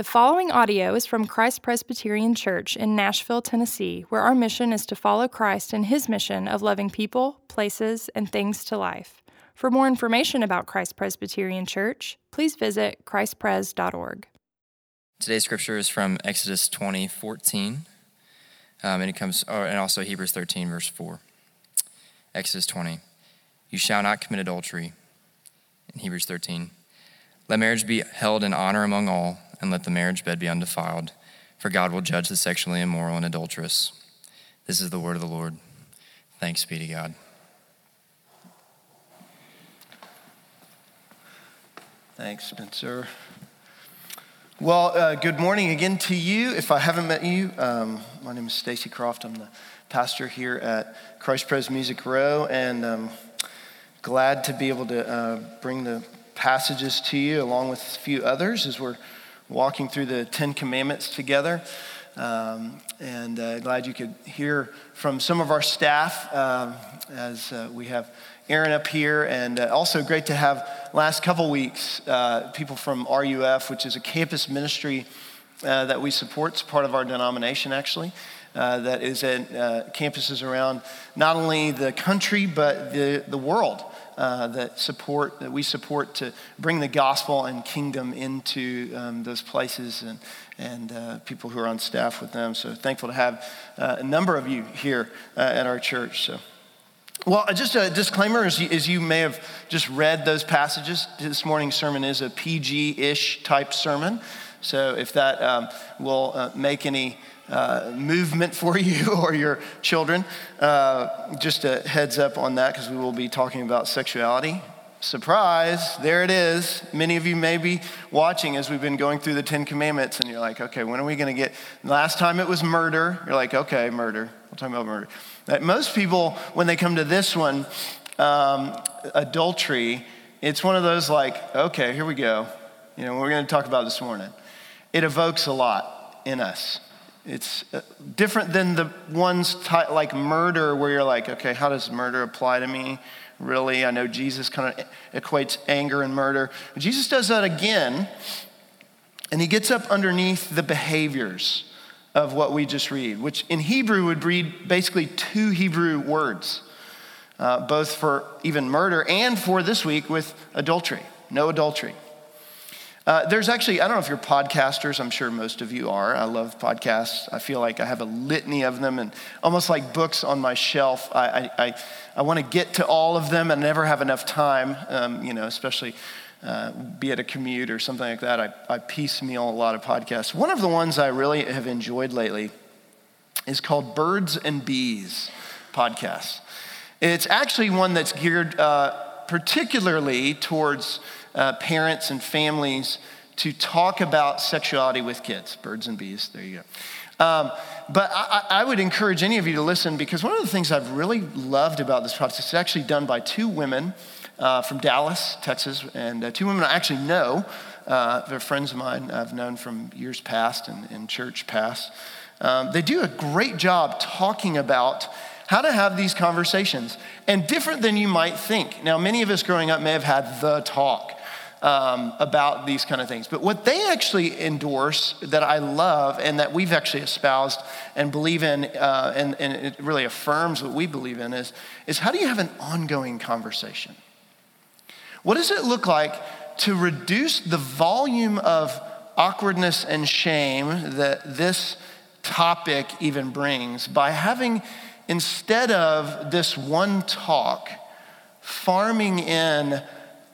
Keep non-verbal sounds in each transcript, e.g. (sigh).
The following audio is from Christ Presbyterian Church in Nashville, Tennessee, where our mission is to follow Christ in his mission of loving people, places, and things to life. For more information about Christ Presbyterian Church, please visit christpres.org. Today's scripture is from Exodus 20, 14, um, and it comes, oh, and also Hebrews 13, verse 4. Exodus 20, you shall not commit adultery. In Hebrews 13, let marriage be held in honor among all, and let the marriage bed be undefiled, for God will judge the sexually immoral and adulterous. This is the word of the Lord. Thanks be to God. Thanks, Spencer. Well, uh, good morning again to you. If I haven't met you, um, my name is Stacy Croft. I'm the pastor here at Christ Pres Music Row, and um, glad to be able to uh, bring the passages to you along with a few others as we're walking through the Ten Commandments together. Um, and uh, glad you could hear from some of our staff um, as uh, we have Aaron up here, and uh, also great to have last couple weeks uh, people from RUF, which is a campus ministry uh, that we support. It's part of our denomination, actually. Uh, that is at campuses around not only the country but the, the world uh, that support that we support to bring the gospel and kingdom into um, those places and and uh, people who are on staff with them. So thankful to have uh, a number of you here uh, at our church. So. Well, uh, just a disclaimer as you, as you, may have just read those passages, this morning's sermon is a PG ish type sermon. So if that um, will uh, make any uh, movement for you (laughs) or your children. Uh, just a heads up on that because we will be talking about sexuality. Surprise, there it is. Many of you may be watching as we've been going through the Ten Commandments, and you're like, okay, when are we going to get? Last time it was murder. You're like, okay, murder. We're talking about murder. most people, when they come to this one, um, adultery, it's one of those like, okay, here we go. You know, we're going to talk about this morning. It evokes a lot in us. It's uh, different than the ones t- like murder, where you're like, okay, how does murder apply to me? Really? I know Jesus kind of equates anger and murder. But Jesus does that again, and he gets up underneath the behaviors of what we just read, which in Hebrew would read basically two Hebrew words, uh, both for even murder and for this week with adultery. No adultery. Uh, there's actually, I don't know if you're podcasters, I'm sure most of you are. I love podcasts. I feel like I have a litany of them and almost like books on my shelf. I, I, I, I want to get to all of them and never have enough time, um, you know, especially uh, be it a commute or something like that. I, I piecemeal a lot of podcasts. One of the ones I really have enjoyed lately is called Birds and Bees podcast. It's actually one that's geared uh, particularly towards uh, parents and families to talk about sexuality with kids. Birds and bees, there you go. Um, but I, I, would encourage any of you to listen because one of the things I've really loved about this process is actually done by two women uh, from Dallas, Texas, and uh, two women I actually know. Uh, they're friends of mine I've known from years past and, and church past. Um, they do a great job talking about how to have these conversations and different than you might think. Now, many of us growing up may have had the talk um, about these kind of things. But what they actually endorse that I love and that we've actually espoused and believe in, uh, and, and it really affirms what we believe in, is, is how do you have an ongoing conversation? What does it look like to reduce the volume of awkwardness and shame that this topic even brings by having, instead of this one talk, farming in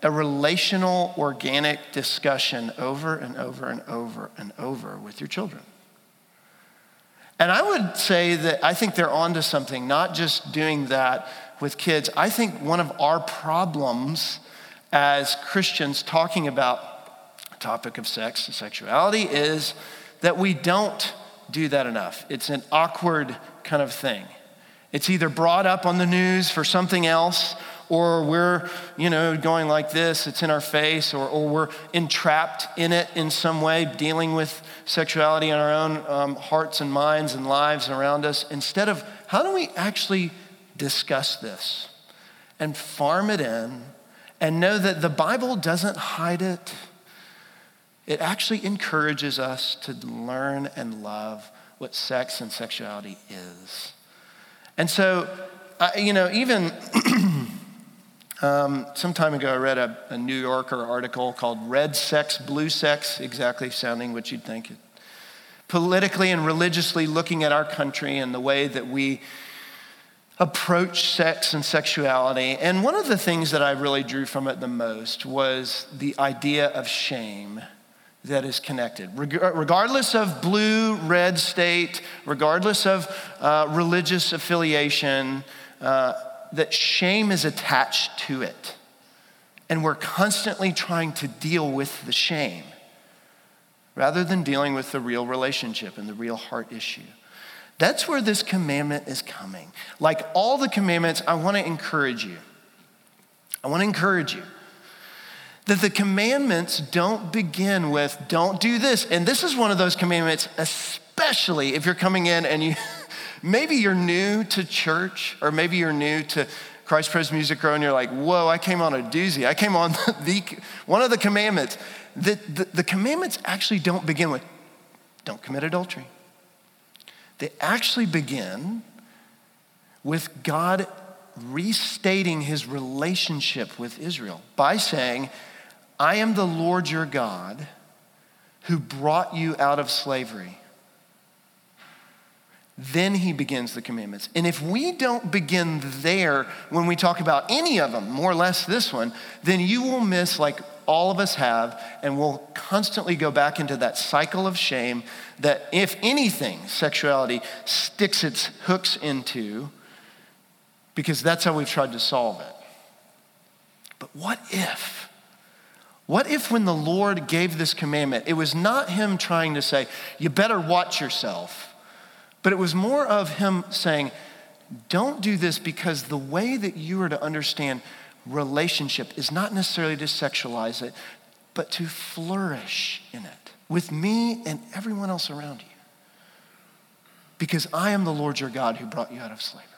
a relational, organic discussion over and over and over and over with your children. And I would say that I think they're onto something, not just doing that with kids. I think one of our problems as Christians talking about the topic of sex and sexuality is that we don't do that enough. It's an awkward kind of thing. It's either brought up on the news for something else or we're, you know, going like this, it's in our face, or, or we're entrapped in it in some way, dealing with sexuality in our own um, hearts and minds and lives around us, instead of how do we actually discuss this and farm it in and know that the Bible doesn't hide it, it actually encourages us to learn and love what sex and sexuality is. And so, you know, even (clears throat) um, some time ago, I read a, a, New Yorker article called Red Sex, Blue Sex, exactly sounding what you'd think. Politically and religiously looking at our country and the way that we approach sex and sexuality. And one of the things that I really drew from it the most was the idea of shame that is connected. Regardless of blue, red state, regardless of uh, religious affiliation, uh, that shame is attached to it. And we're constantly trying to deal with the shame rather than dealing with the real relationship and the real heart issue. That's where this commandment is coming. Like all the commandments, I want to encourage you. I want to encourage you that the commandments don't begin with, don't do this. And this is one of those commandments, especially if you're coming in and you, (laughs) maybe you're new to church or maybe you're new to Christ Pres Music Row and you're like, whoa, I came on a doozy. I came on (laughs) the, one of the commandments. The, the, the commandments actually don't begin with, don't commit adultery. They actually begin with God restating his relationship with Israel by saying, I am the Lord your God who brought you out of slavery. Then he begins the commandments. And if we don't begin there when we talk about any of them, more or less this one, then you will miss, like all of us have, and we'll constantly go back into that cycle of shame that, if anything, sexuality sticks its hooks into, because that's how we've tried to solve it. But what if? What if, when the Lord gave this commandment, it was not Him trying to say, you better watch yourself, but it was more of Him saying, don't do this because the way that you are to understand relationship is not necessarily to sexualize it, but to flourish in it with me and everyone else around you. Because I am the Lord your God who brought you out of slavery.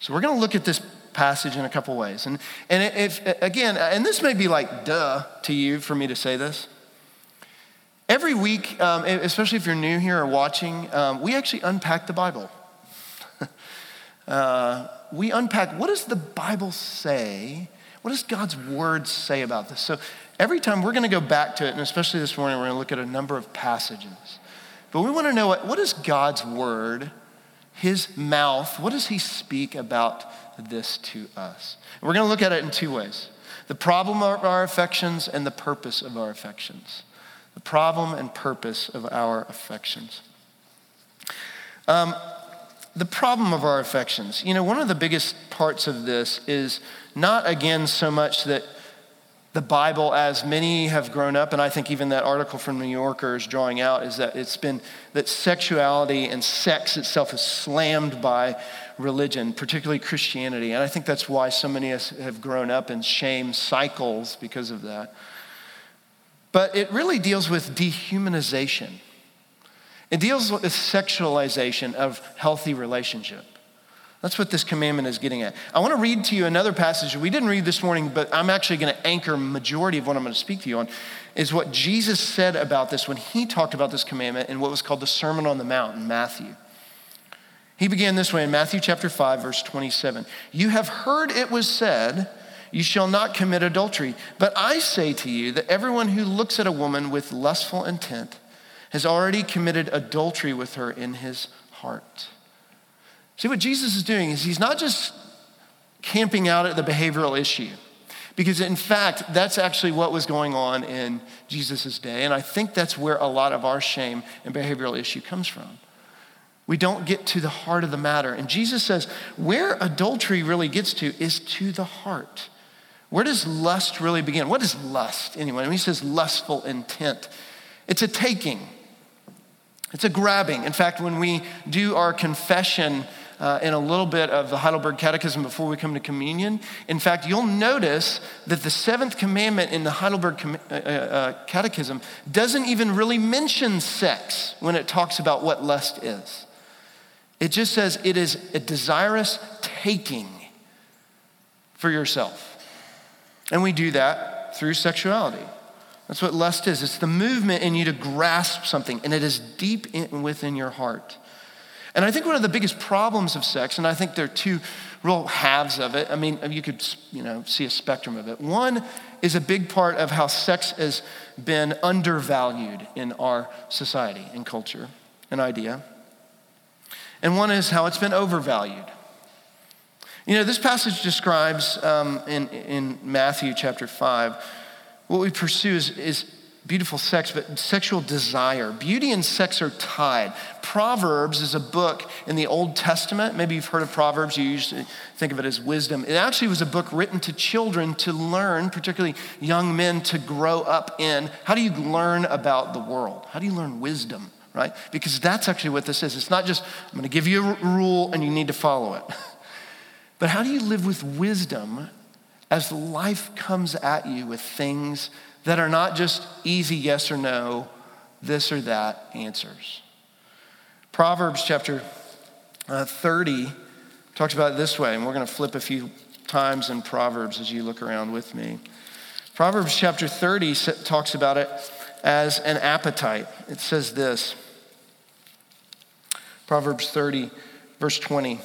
So we're going to look at this passage in a couple ways. And, and if, again, and this may be like duh to you for me to say this. Every week, um, especially if you're new here or watching, um, we actually unpack the Bible. (laughs) uh, we unpack what does the Bible say? What does God's word say about this? So every time we're going to go back to it, and especially this morning, we're going to look at a number of passages. But we want to know what, what is God's word, his mouth, what does he speak about this to us. We're going to look at it in two ways the problem of our affections and the purpose of our affections. The problem and purpose of our affections. Um, the problem of our affections. You know, one of the biggest parts of this is not, again, so much that the Bible, as many have grown up, and I think even that article from New Yorker is drawing out, is that it's been that sexuality and sex itself is slammed by religion, particularly Christianity. And I think that's why so many of us have grown up in shame cycles because of that. But it really deals with dehumanization. It deals with sexualization of healthy relationship. That's what this commandment is getting at. I want to read to you another passage we didn't read this morning, but I'm actually going to anchor majority of what I'm going to speak to you on is what Jesus said about this when he talked about this commandment in what was called the Sermon on the Mount in Matthew. He began this way in Matthew chapter 5 verse 27. You have heard it was said, you shall not commit adultery. But I say to you that everyone who looks at a woman with lustful intent has already committed adultery with her in his heart. See, what Jesus is doing is he's not just camping out at the behavioral issue. Because in fact, that's actually what was going on in Jesus' day. And I think that's where a lot of our shame and behavioral issue comes from. We don't get to the heart of the matter. And Jesus says, where adultery really gets to is to the heart. Where does lust really begin? What is lust anyway? When he says lustful intent, it's a taking, it's a grabbing. In fact, when we do our confession, uh, in a little bit of the Heidelberg Catechism before we come to communion. In fact, you'll notice that the seventh commandment in the Heidelberg Com- uh, uh, uh, Catechism doesn't even really mention sex when it talks about what lust is. It just says it is a desirous taking for yourself. And we do that through sexuality. That's what lust is. It's the movement in you to grasp something, and it is deep in, within your heart. And I think one of the biggest problems of sex, and I think there are two real halves of it. I mean, you could, you know, see a spectrum of it. One is a big part of how sex has been undervalued in our society and culture, an idea. And one is how it's been overvalued. You know, this passage describes um, in, in Matthew chapter 5, what we pursue is, is beautiful sex, but sexual desire. Beauty and sex are tied. Proverbs is a book in the Old Testament. Maybe you've heard of Proverbs, you usually think of it as wisdom. It actually was a book written to children to learn, particularly young men, to grow up in. How do you learn about the world? How do you learn wisdom, right? Because that's actually what this is. It's not just, I'm going to give you a rule and you need to follow it. (laughs) But how do you live with wisdom as life comes at you with things that are not just easy yes or no, this or that answers. Proverbs chapter uh, 30 talks about it this way, and we're going to flip a few times in Proverbs as you look around with me. Proverbs chapter 30 talks about it as an appetite. It says this Proverbs 30, verse 20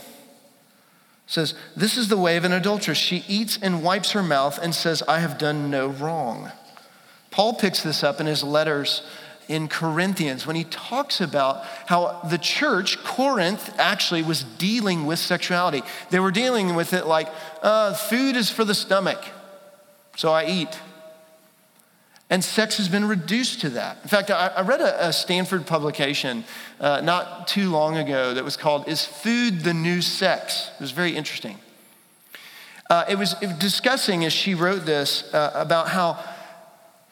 says, This is the way of an adulteress. She eats and wipes her mouth and says, I have done no wrong. Paul picks this up in his letters in Corinthians when he talks about how the church, Corinth, actually was dealing with sexuality. They were dealing with it like uh, food is for the stomach, so I eat. And sex has been reduced to that. In fact, I, I read a, a, Stanford publication uh, not too long ago that was called Is Food the New Sex? It was very interesting. Uh, it, was, it, was, discussing, as she wrote this, uh, about how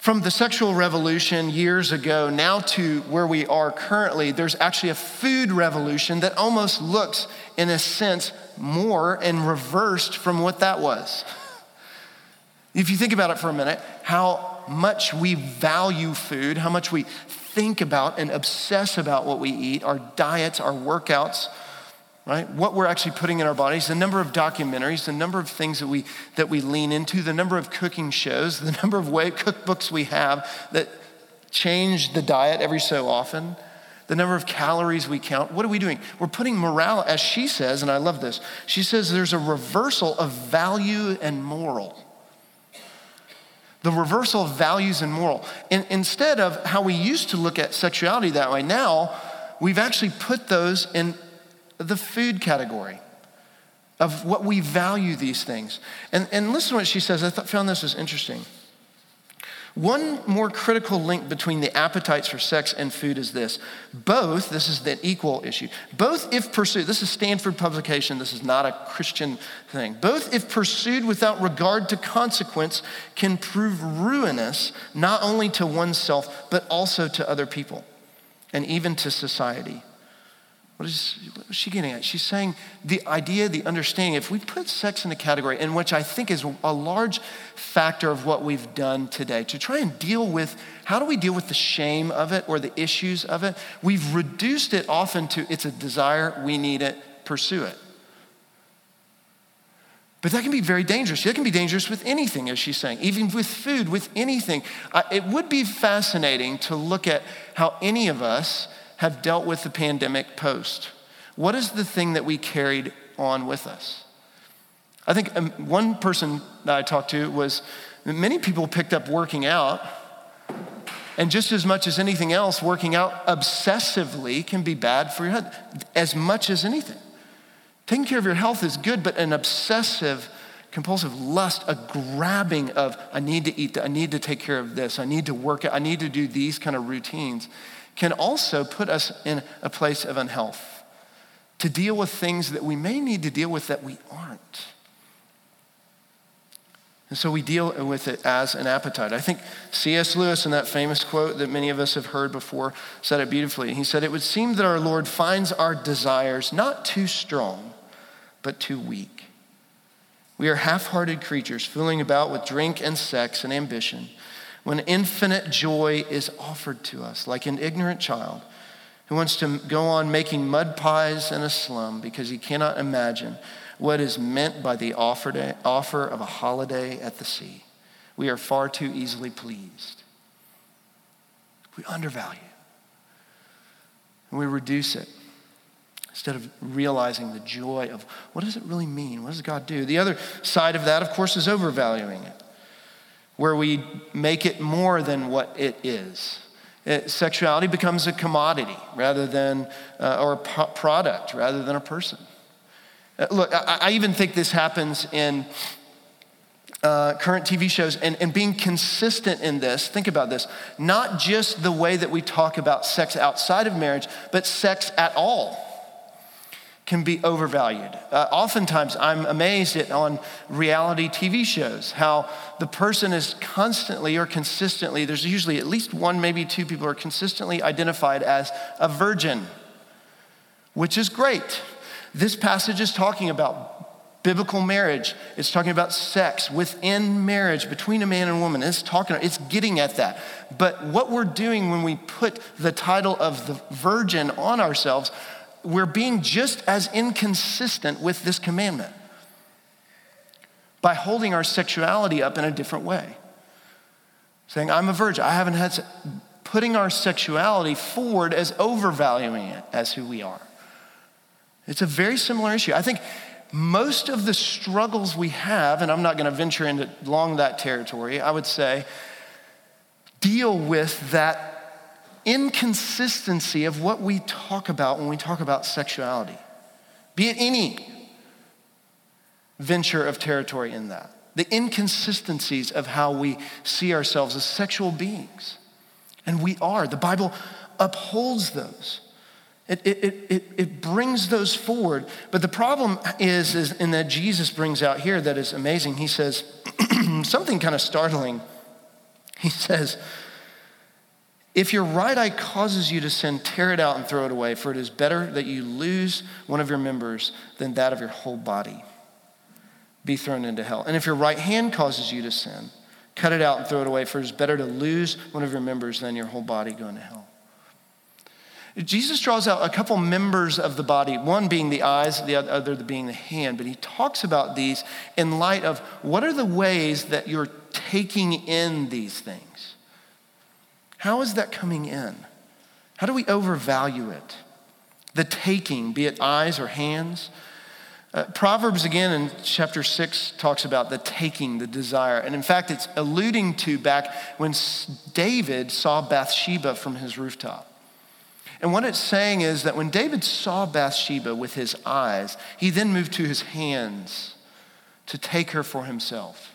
from the sexual revolution years ago now to where we are currently, there's actually a food revolution that almost looks, in a sense, more and reversed from what that was. If you think about it for a minute, how much we value food, how much we think about and obsess about what we eat, our diets, our workouts, right? What we're actually putting in our bodies, the number of documentaries, the number of things that we, that we lean into, the number of cooking shows, (laughs) the number of way, cookbooks we have that change the diet every so often, the number of calories we count. What are we doing? We're putting morale, as she says, and I love this, she says there's a reversal of value and moral. The reversal of values and moral. And instead of how we used to look at sexuality that way, now we've actually put those in the food category of what we value these things. And, and listen to what she says. I found this was interesting. One more critical link between the appetites for sex and food is this. Both, this is the equal issue, both if pursued, this is Stanford publication, this is not a Christian thing. Both if pursued without regard to consequence can prove ruinous not only to oneself, but also to other people and even to society. What is, what is she getting at? She's saying the idea, the understanding, if we put sex in a category, in which I think is a large factor of what we've done today, to try and deal with how do we deal with the shame of it or the issues of it, we've reduced it often to it's a desire, we need it, pursue it. But that can be very dangerous. That can be dangerous with anything, as she's saying, even with food, with anything. it would be fascinating to look at how any of us have dealt with the pandemic post? What is the thing that we carried on with us? I think um, one person that I talked to was many people picked up working out. And just as much as anything else, working out obsessively can be bad for your health, as much as anything. Taking care of your health is good, but an obsessive, compulsive lust, a grabbing of, I need to eat, I need to take care of this, I need to work, out, I need to do these kind of routines, can also put us in a place of unhealth to deal with things that we may need to deal with that we aren't. And so we deal with it as an appetite. I think C.S. Lewis, in that famous quote that many of us have heard before, said it beautifully. He said, It would seem that our Lord finds our desires not too strong, but too weak. We are half hearted creatures fooling about with drink and sex and ambition when infinite joy is offered to us, like an ignorant child who wants to go on making mud pies in a slum because he cannot imagine what is meant by the offer of a holiday at the sea. We are far too easily pleased. We undervalue. And we reduce it instead of realizing the joy of what does it really mean? What does God do? The other side of that, of course, is overvaluing it, where we make it more than what it is. It, sexuality becomes a commodity rather than, uh, or a p- product rather than a person. Uh, look, I, I, even think this happens in uh, current TV shows and, and being consistent in this. Think about this not just the way that we talk about sex outside of marriage, but sex at all can be overvalued. Uh, oftentimes, I'm amazed at on reality TV shows how the person is constantly or consistently, there's usually at least one, maybe two people are consistently identified as a virgin, which is great. This passage is talking about biblical marriage. It's talking about sex within marriage between a man and woman. It's talking, it's getting at that. But what we're doing when we put the title of the virgin on ourselves, we're being just as inconsistent with this commandment by holding our sexuality up in a different way. Saying, I'm a virgin, I haven't had, putting our sexuality forward as overvaluing it as who we are. It's a very similar issue. I think most of the struggles we have, and I'm not going to venture into long that territory, I would say, deal with that inconsistency of what we talk about when we talk about sexuality, be it any venture of territory in that. The inconsistencies of how we see ourselves as sexual beings. And we are. The Bible upholds those. It, it, it, it, brings those forward. But the problem is, is in that Jesus brings out here that is amazing. He says (clears throat) something kind of startling. He says, if your right eye causes you to sin, tear it out and throw it away, for it is better that you lose one of your members than that of your whole body be thrown into hell. And if your right hand causes you to sin, cut it out and throw it away, for it is better to lose one of your members than your whole body going to hell. Jesus draws out a couple members of the body, one being the eyes, the other being the hand, but he talks about these in light of what are the ways that you're taking in these things. How is that coming in? How do we overvalue it? The taking, be it eyes or hands. Uh, Proverbs again in chapter 6 talks about the taking, the desire. And in fact, it's alluding to back when David saw Bathsheba from his rooftop. And what it's saying is that when David saw Bathsheba with his eyes, he then moved to his hands to take her for himself.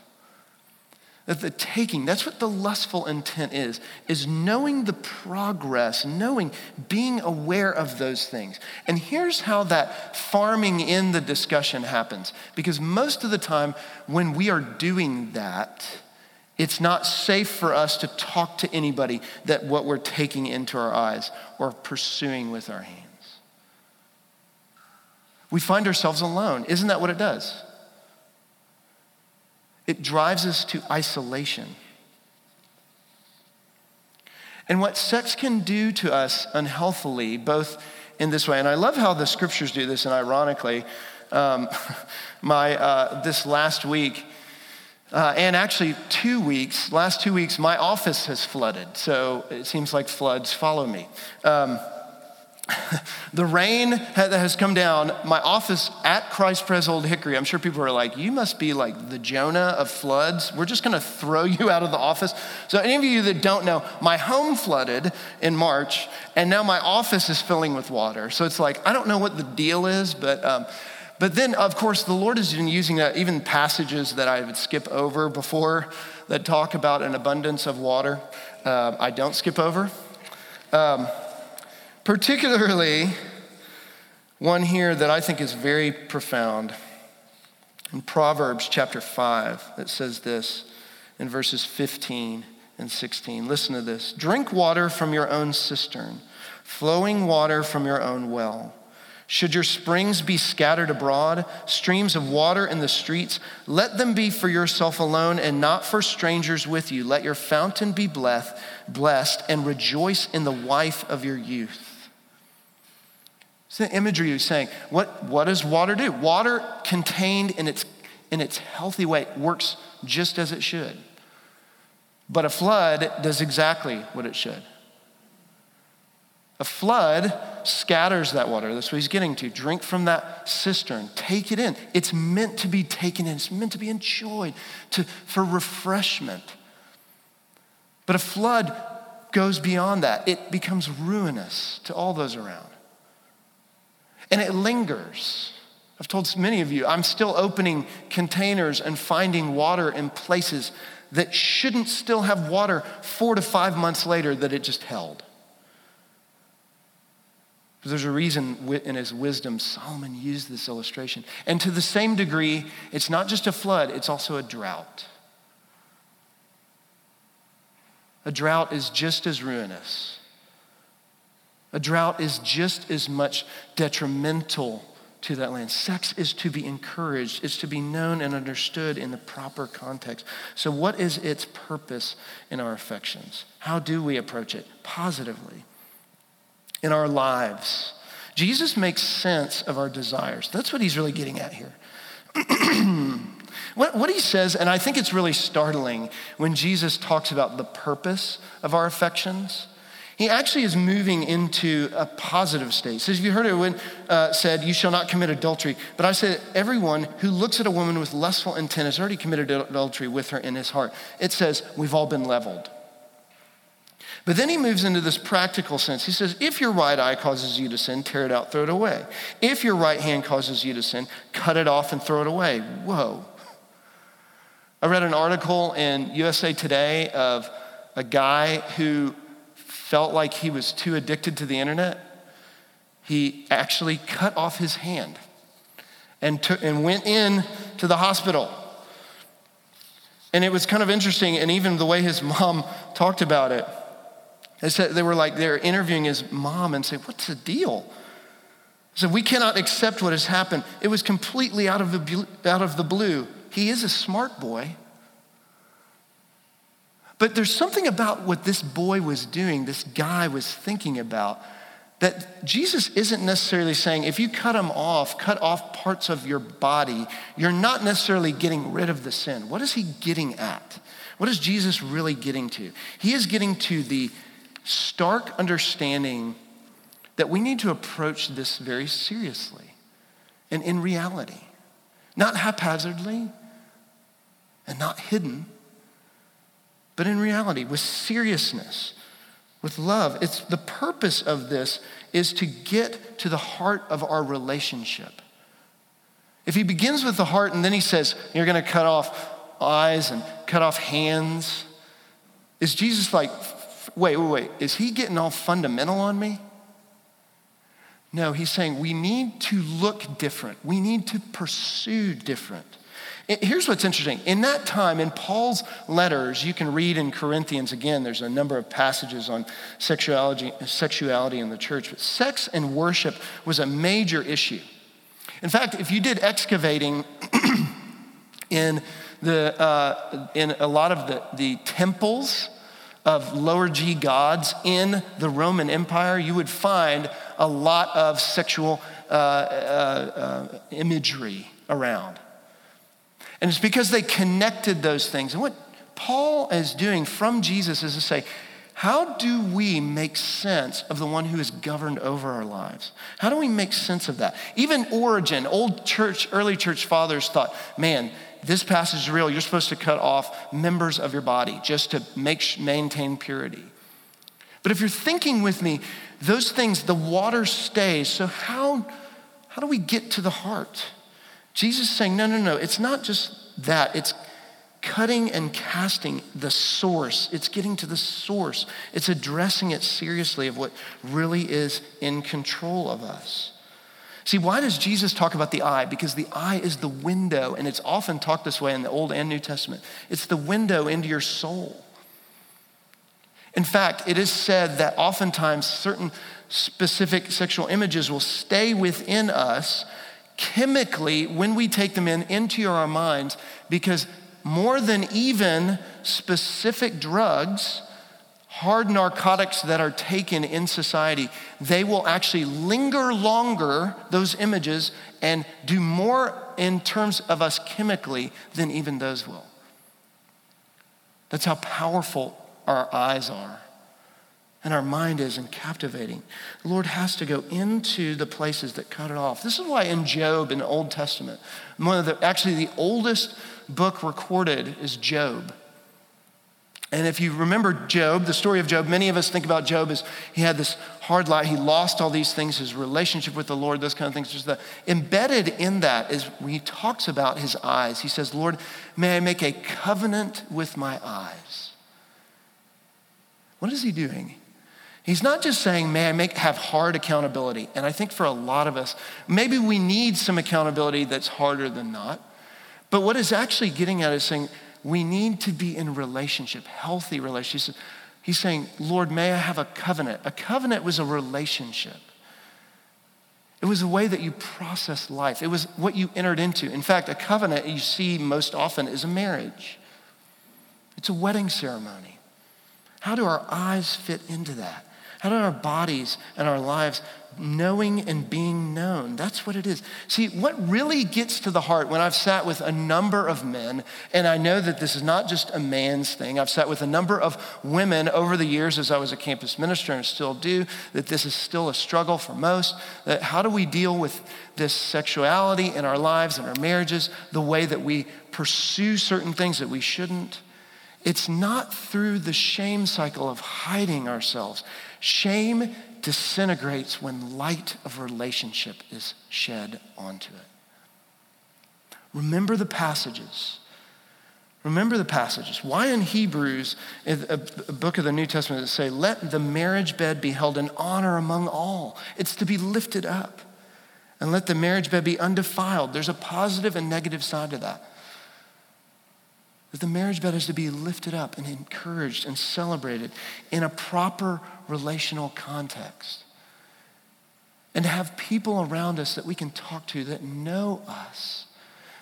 That the taking, that's what the lustful intent is, is knowing the progress, knowing, being aware of those things. And here's how that farming in the discussion happens. Because most of the time, when we are doing that, it's not safe for us to talk to anybody that what we're taking into our eyes or pursuing with our hands. We find ourselves alone. Isn't that what it does? It drives us to isolation. And what sex can do to us unhealthily, both in this way, and I love how the scriptures do this, and ironically, um, (laughs) my, uh, this last week, uh, and actually two weeks, last two weeks, my office has flooded. So it seems like floods follow me. Um, (laughs) the rain that has come down, my office at Christ Pres Old Hickory, I'm sure people are like, you must be like the Jonah of floods. We're just gonna throw (laughs) you out of the office. So, any of you that don't know, my home flooded in March, and now my office is filling with water. So, it's like, I don't know what the deal is, but. Um, but then, of course, the Lord has been using that, even passages that I would skip over before that talk about an abundance of water. Uh, I don't skip over. Um, Particularly, one here that I think is very profound. In Proverbs chapter 5, it says this in verses 15 and 16. Listen to this Drink water from your own cistern, flowing water from your own well. Should your springs be scattered abroad, streams of water in the streets, let them be for yourself alone and not for strangers with you. Let your fountain be blessed, blessed and rejoice in the wife of your youth. It's the imagery he's saying. What, what does water do? Water contained in its, in its healthy way works just as it should. But a flood does exactly what it should. A flood scatters that water. That's what he's getting to. Drink from that cistern. Take it in. It's meant to be taken in. It's meant to be enjoyed to, for refreshment. But a flood goes beyond that. It becomes ruinous to all those around. And it lingers. I've told many of you, I'm still opening containers and finding water in places that shouldn't still have water four to five months later that it just held. There's a reason in his wisdom Solomon used this illustration. And to the same degree, it's not just a flood, it's also a drought. A drought is just as ruinous. A drought is just as much detrimental to that land. Sex is to be encouraged, it's to be known and understood in the proper context. So, what is its purpose in our affections? How do we approach it? Positively. In our lives. Jesus makes sense of our desires. That's what he's really getting at here. (clears throat) what, what he says, and I think it's really startling when Jesus talks about the purpose of our affections he actually is moving into a positive state. So, if you heard it when uh, said, "You shall not commit adultery," but I said, "Everyone who looks at a woman with lustful intent has already committed adultery with her in his heart." It says, "We've all been leveled." But then he moves into this practical sense. He says, If your right eye causes you to sin, tear it out, throw it away. If your right hand causes you to sin, cut it off and throw it away. Whoa. I read an article in USA Today of a guy who felt like he was too addicted to the internet, he actually cut off his hand and, and went in to the hospital. And it was kind of interesting, and even the way his (laughs) mom talked about it. They said they were like they were interviewing his mom and say, "What's the deal?" He said, "We cannot accept what has happened. It was completely out of the out of the blue. He is a smart boy." But there's something about what this boy was doing, this guy was thinking about, that Jesus isn't necessarily saying if you cut him off, cut off parts of your body, you're not necessarily getting rid of the sin. What is he getting at? What is Jesus really getting to? He is getting to the stark understanding that we need to approach this very seriously and in reality, not haphazardly and not hidden but in reality, with seriousness, with love. It's the purpose of this is to get to the heart of our relationship. If he begins with the heart and then he says, You're going to cut off eyes and cut off hands, is Jesus like, Wait, wait, wait, is he getting all fundamental on me? No, he's saying we need to look different. We need to pursue different. Here's what's interesting. In that time, in Paul's letters, you can read in Corinthians again, there's a number of passages on sexuality, sexuality in the church. But sex and worship was a major issue. In fact, if you did excavating (clears throat) in, the, uh, in a lot of the, the temples of lower G gods in the Roman Empire, you would find a lot of sexual uh, uh, uh imagery around. And it's because they connected those things. And what Paul is doing from Jesus is to say, how do we make sense of the one who is governed over our lives? How do we make sense of that? Even Origen, old church, early church fathers thought, man, this passage is real. You're supposed to cut off members of your body just to make, maintain purity. But if you're thinking with me, those things, the water stays. So how, how do we get to the heart? Jesus is saying, no, no, no, it's not just that. It's cutting and casting the source. It's getting to the source. It's addressing it seriously of what really is in control of us. See, why does Jesus talk about the eye? Because the eye is the window, and it's often talked this way in the Old and New Testament. It's the window into your soul. In fact, it is said that oftentimes certain specific sexual images will stay within us chemically when we take them in into our minds because more than even specific drugs, hard narcotics that are taken in society, they will actually linger longer, those images, and do more in terms of us chemically than even those will. That's how powerful our eyes are. And our mind is and captivating. The Lord has to go into the places that cut it off. This is why in Job in the Old Testament, one of the actually the oldest book recorded is Job. And if you remember Job, the story of Job, many of us think about Job as he had this hard life. He lost all these things, his relationship with the Lord, those kind of things. Just the, embedded in that is when he talks about his eyes. He says, Lord, may I make a covenant with my eyes. What is he doing? He's not just saying, may I make, have hard accountability. And I think for a lot of us, maybe we need some accountability that's harder than not. But what is actually getting at is saying, we need to be in relationship, healthy relationship. He's saying, Lord, may I have a covenant? A covenant was a relationship. It was a way that you process life. It was what you entered into. In fact, a covenant you see most often is a marriage. It's a wedding ceremony. How do our eyes fit into that? How do our bodies and our lives knowing and being known? That's what it is. See, what really gets to the heart when I've sat with a number of men, and I know that this is not just a man's thing, I've sat with a number of women over the years as I was a campus minister and still do, that this is still a struggle for most. That how do we deal with this sexuality in our lives and our marriages, the way that we pursue certain things that we shouldn't? It's not through the shame cycle of hiding ourselves. Shame disintegrates when light of relationship is shed onto it. Remember the passages. Remember the passages. Why in Hebrews, a book of the New Testament, that say, let the marriage bed be held in honor among all? It's to be lifted up. And let the marriage bed be undefiled. There's a positive and negative side to that. That the marriage bed is to be lifted up and encouraged and celebrated in a proper relational context. And to have people around us that we can talk to that know us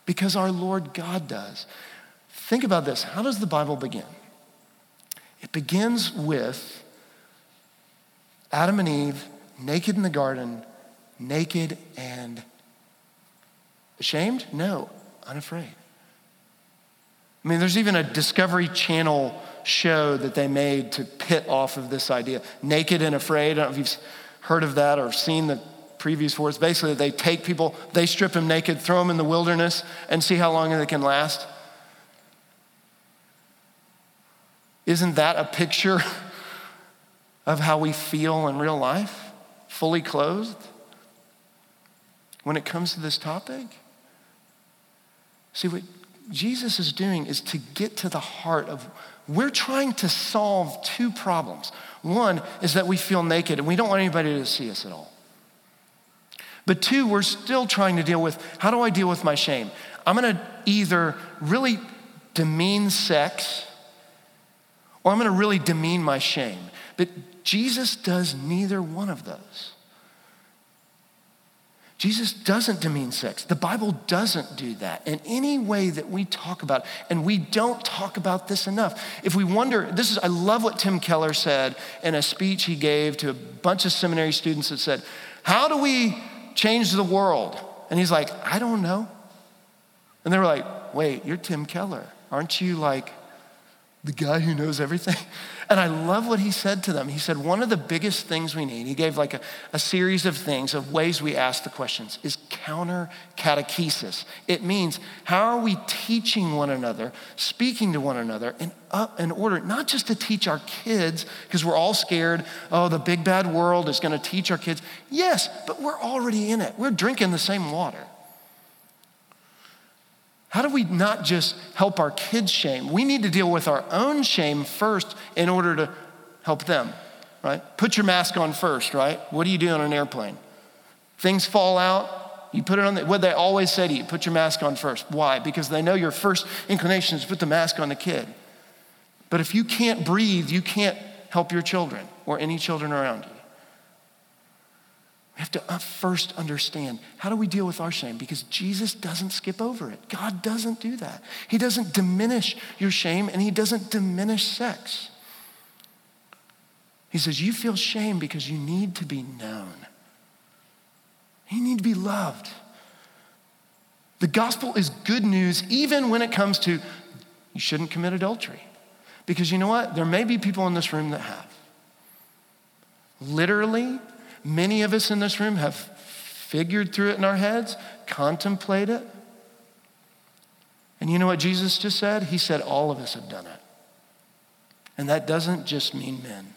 because our Lord God does. Think about this. How does the Bible begin? It begins with Adam and Eve naked in the garden, naked and ashamed? No, unafraid. I mean, there's even a Discovery Channel show that they made to pit off of this idea. Naked and Afraid. I don't know if you've heard of that or seen the previews for it. Basically, they take people, they strip them naked, throw them in the wilderness, and see how long they can last. Isn't that a picture (laughs) of how we feel in real life? Fully clothed? When it comes to this topic? See, what Jesus is doing is to get to the heart of we're trying to solve two problems. One is that we feel naked and we don't want anybody to see us at all. But two, we're still trying to deal with how do I deal with my shame? I'm gonna either really demean sex or I'm gonna really demean my shame. But Jesus does neither one of those. Jesus doesn't demean sex. The Bible doesn't do that in any way that we talk about, and we don't talk about this enough. If we wonder, this is, I love what Tim Keller said in a speech he gave to a bunch of seminary students that said, How do we change the world? And he's like, I don't know. And they were like, Wait, you're Tim Keller. Aren't you like the guy who knows everything? (laughs) And I love what he said to them. He said, one of the biggest things we need, he gave like a, a series of things, of ways we ask the questions, is counter catechesis. It means, how are we teaching one another, speaking to one another in, uh, in order not just to teach our kids, because we're all scared, oh, the big bad world is going to teach our kids. Yes, but we're already in it. We're drinking the same water. How do we not just help our kids' shame? We need to deal with our own shame first in order to help them, right? Put your mask on first, right? What do you do on an airplane? Things fall out, you put it on, the, what they always say to you, put your mask on first. Why? Because they know your first inclination is to put the mask on the kid. But if you can't breathe, you can't help your children or any children around you. We have to first understand how do we deal with our shame? Because Jesus doesn't skip over it. God doesn't do that. He doesn't diminish your shame and He doesn't diminish sex. He says, You feel shame because you need to be known, you need to be loved. The gospel is good news even when it comes to you shouldn't commit adultery. Because you know what? There may be people in this room that have. Literally, many of us in this room have figured through it in our heads, contemplate it. And you know what Jesus just said? He said, All of us have done it. And that doesn't just mean men.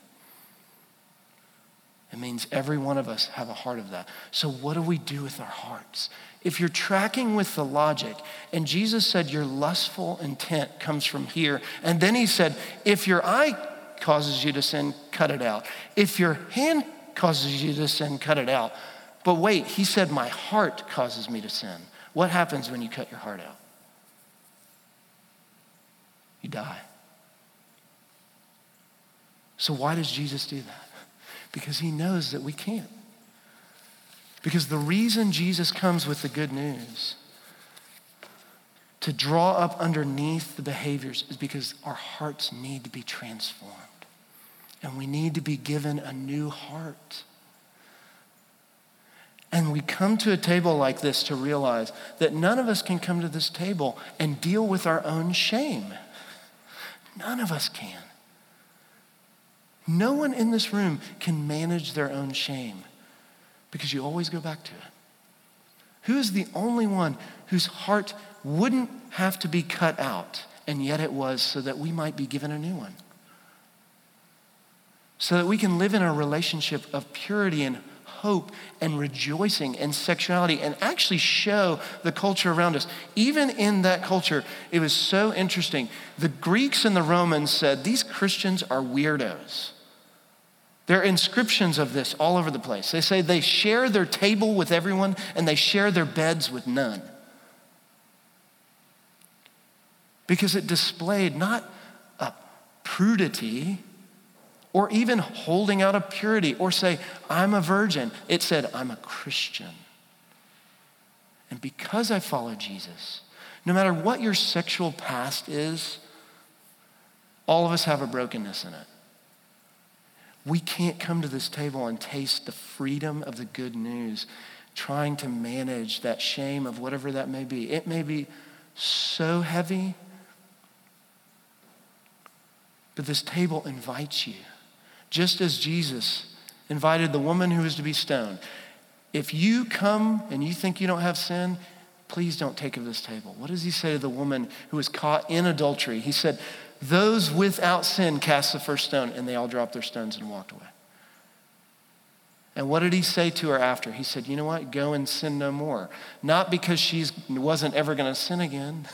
It means every one of us have a heart of that. So, what do we do with our hearts? If you're tracking with the logic, and Jesus said your lustful intent comes from here, and then he said, if your eye causes you to sin, cut it out. If your hand causes you to sin, cut it out. But wait, he said, my heart causes me to sin. What happens when you cut your heart out? You die. So, why does Jesus do that? Because he knows that we can't. Because the reason Jesus comes with the good news to draw up underneath the behaviors is because our hearts need to be transformed. And we need to be given a new heart. And we come to a table like this to realize that none of us can come to this table and deal with our own shame. None of us can. No one in this room can manage their own shame because you always go back to it. Who is the only one whose heart wouldn't have to be cut out, and yet it was so that we might be given a new one? So that we can live in a relationship of purity and hope and rejoicing and sexuality and actually show the culture around us. Even in that culture, it was so interesting. The Greeks and the Romans said, These Christians are weirdos. There are inscriptions of this all over the place. They say they share their table with everyone and they share their beds with none. Because it displayed not a prudity or even holding out a purity or say, I'm a virgin. It said, I'm a Christian. And because I follow Jesus, no matter what your sexual past is, all of us have a brokenness in it. We can't come to this table and taste the freedom of the good news, trying to manage that shame of whatever that may be. It may be so heavy, but this table invites you, just as Jesus invited the woman who was to be stoned. If you come and you think you don't have sin, please don't take of this table. What does he say to the woman who was caught in adultery? He said, those without sin cast the first stone, and they all dropped their stones and walked away. And what did he say to her after? He said, You know what? Go and sin no more. Not because she wasn't ever going to sin again,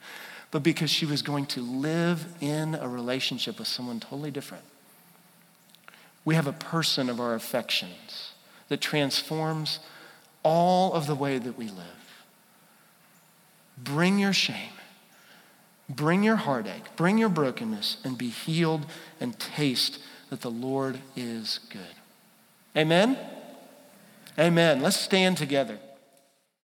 (laughs) but because she was going to live in a relationship with someone totally different. We have a person of our affections that transforms all of the way that we live. Bring your shame Bring your heartache, bring your brokenness, and be healed and taste that the Lord is good. Amen? Amen. Let's stand together.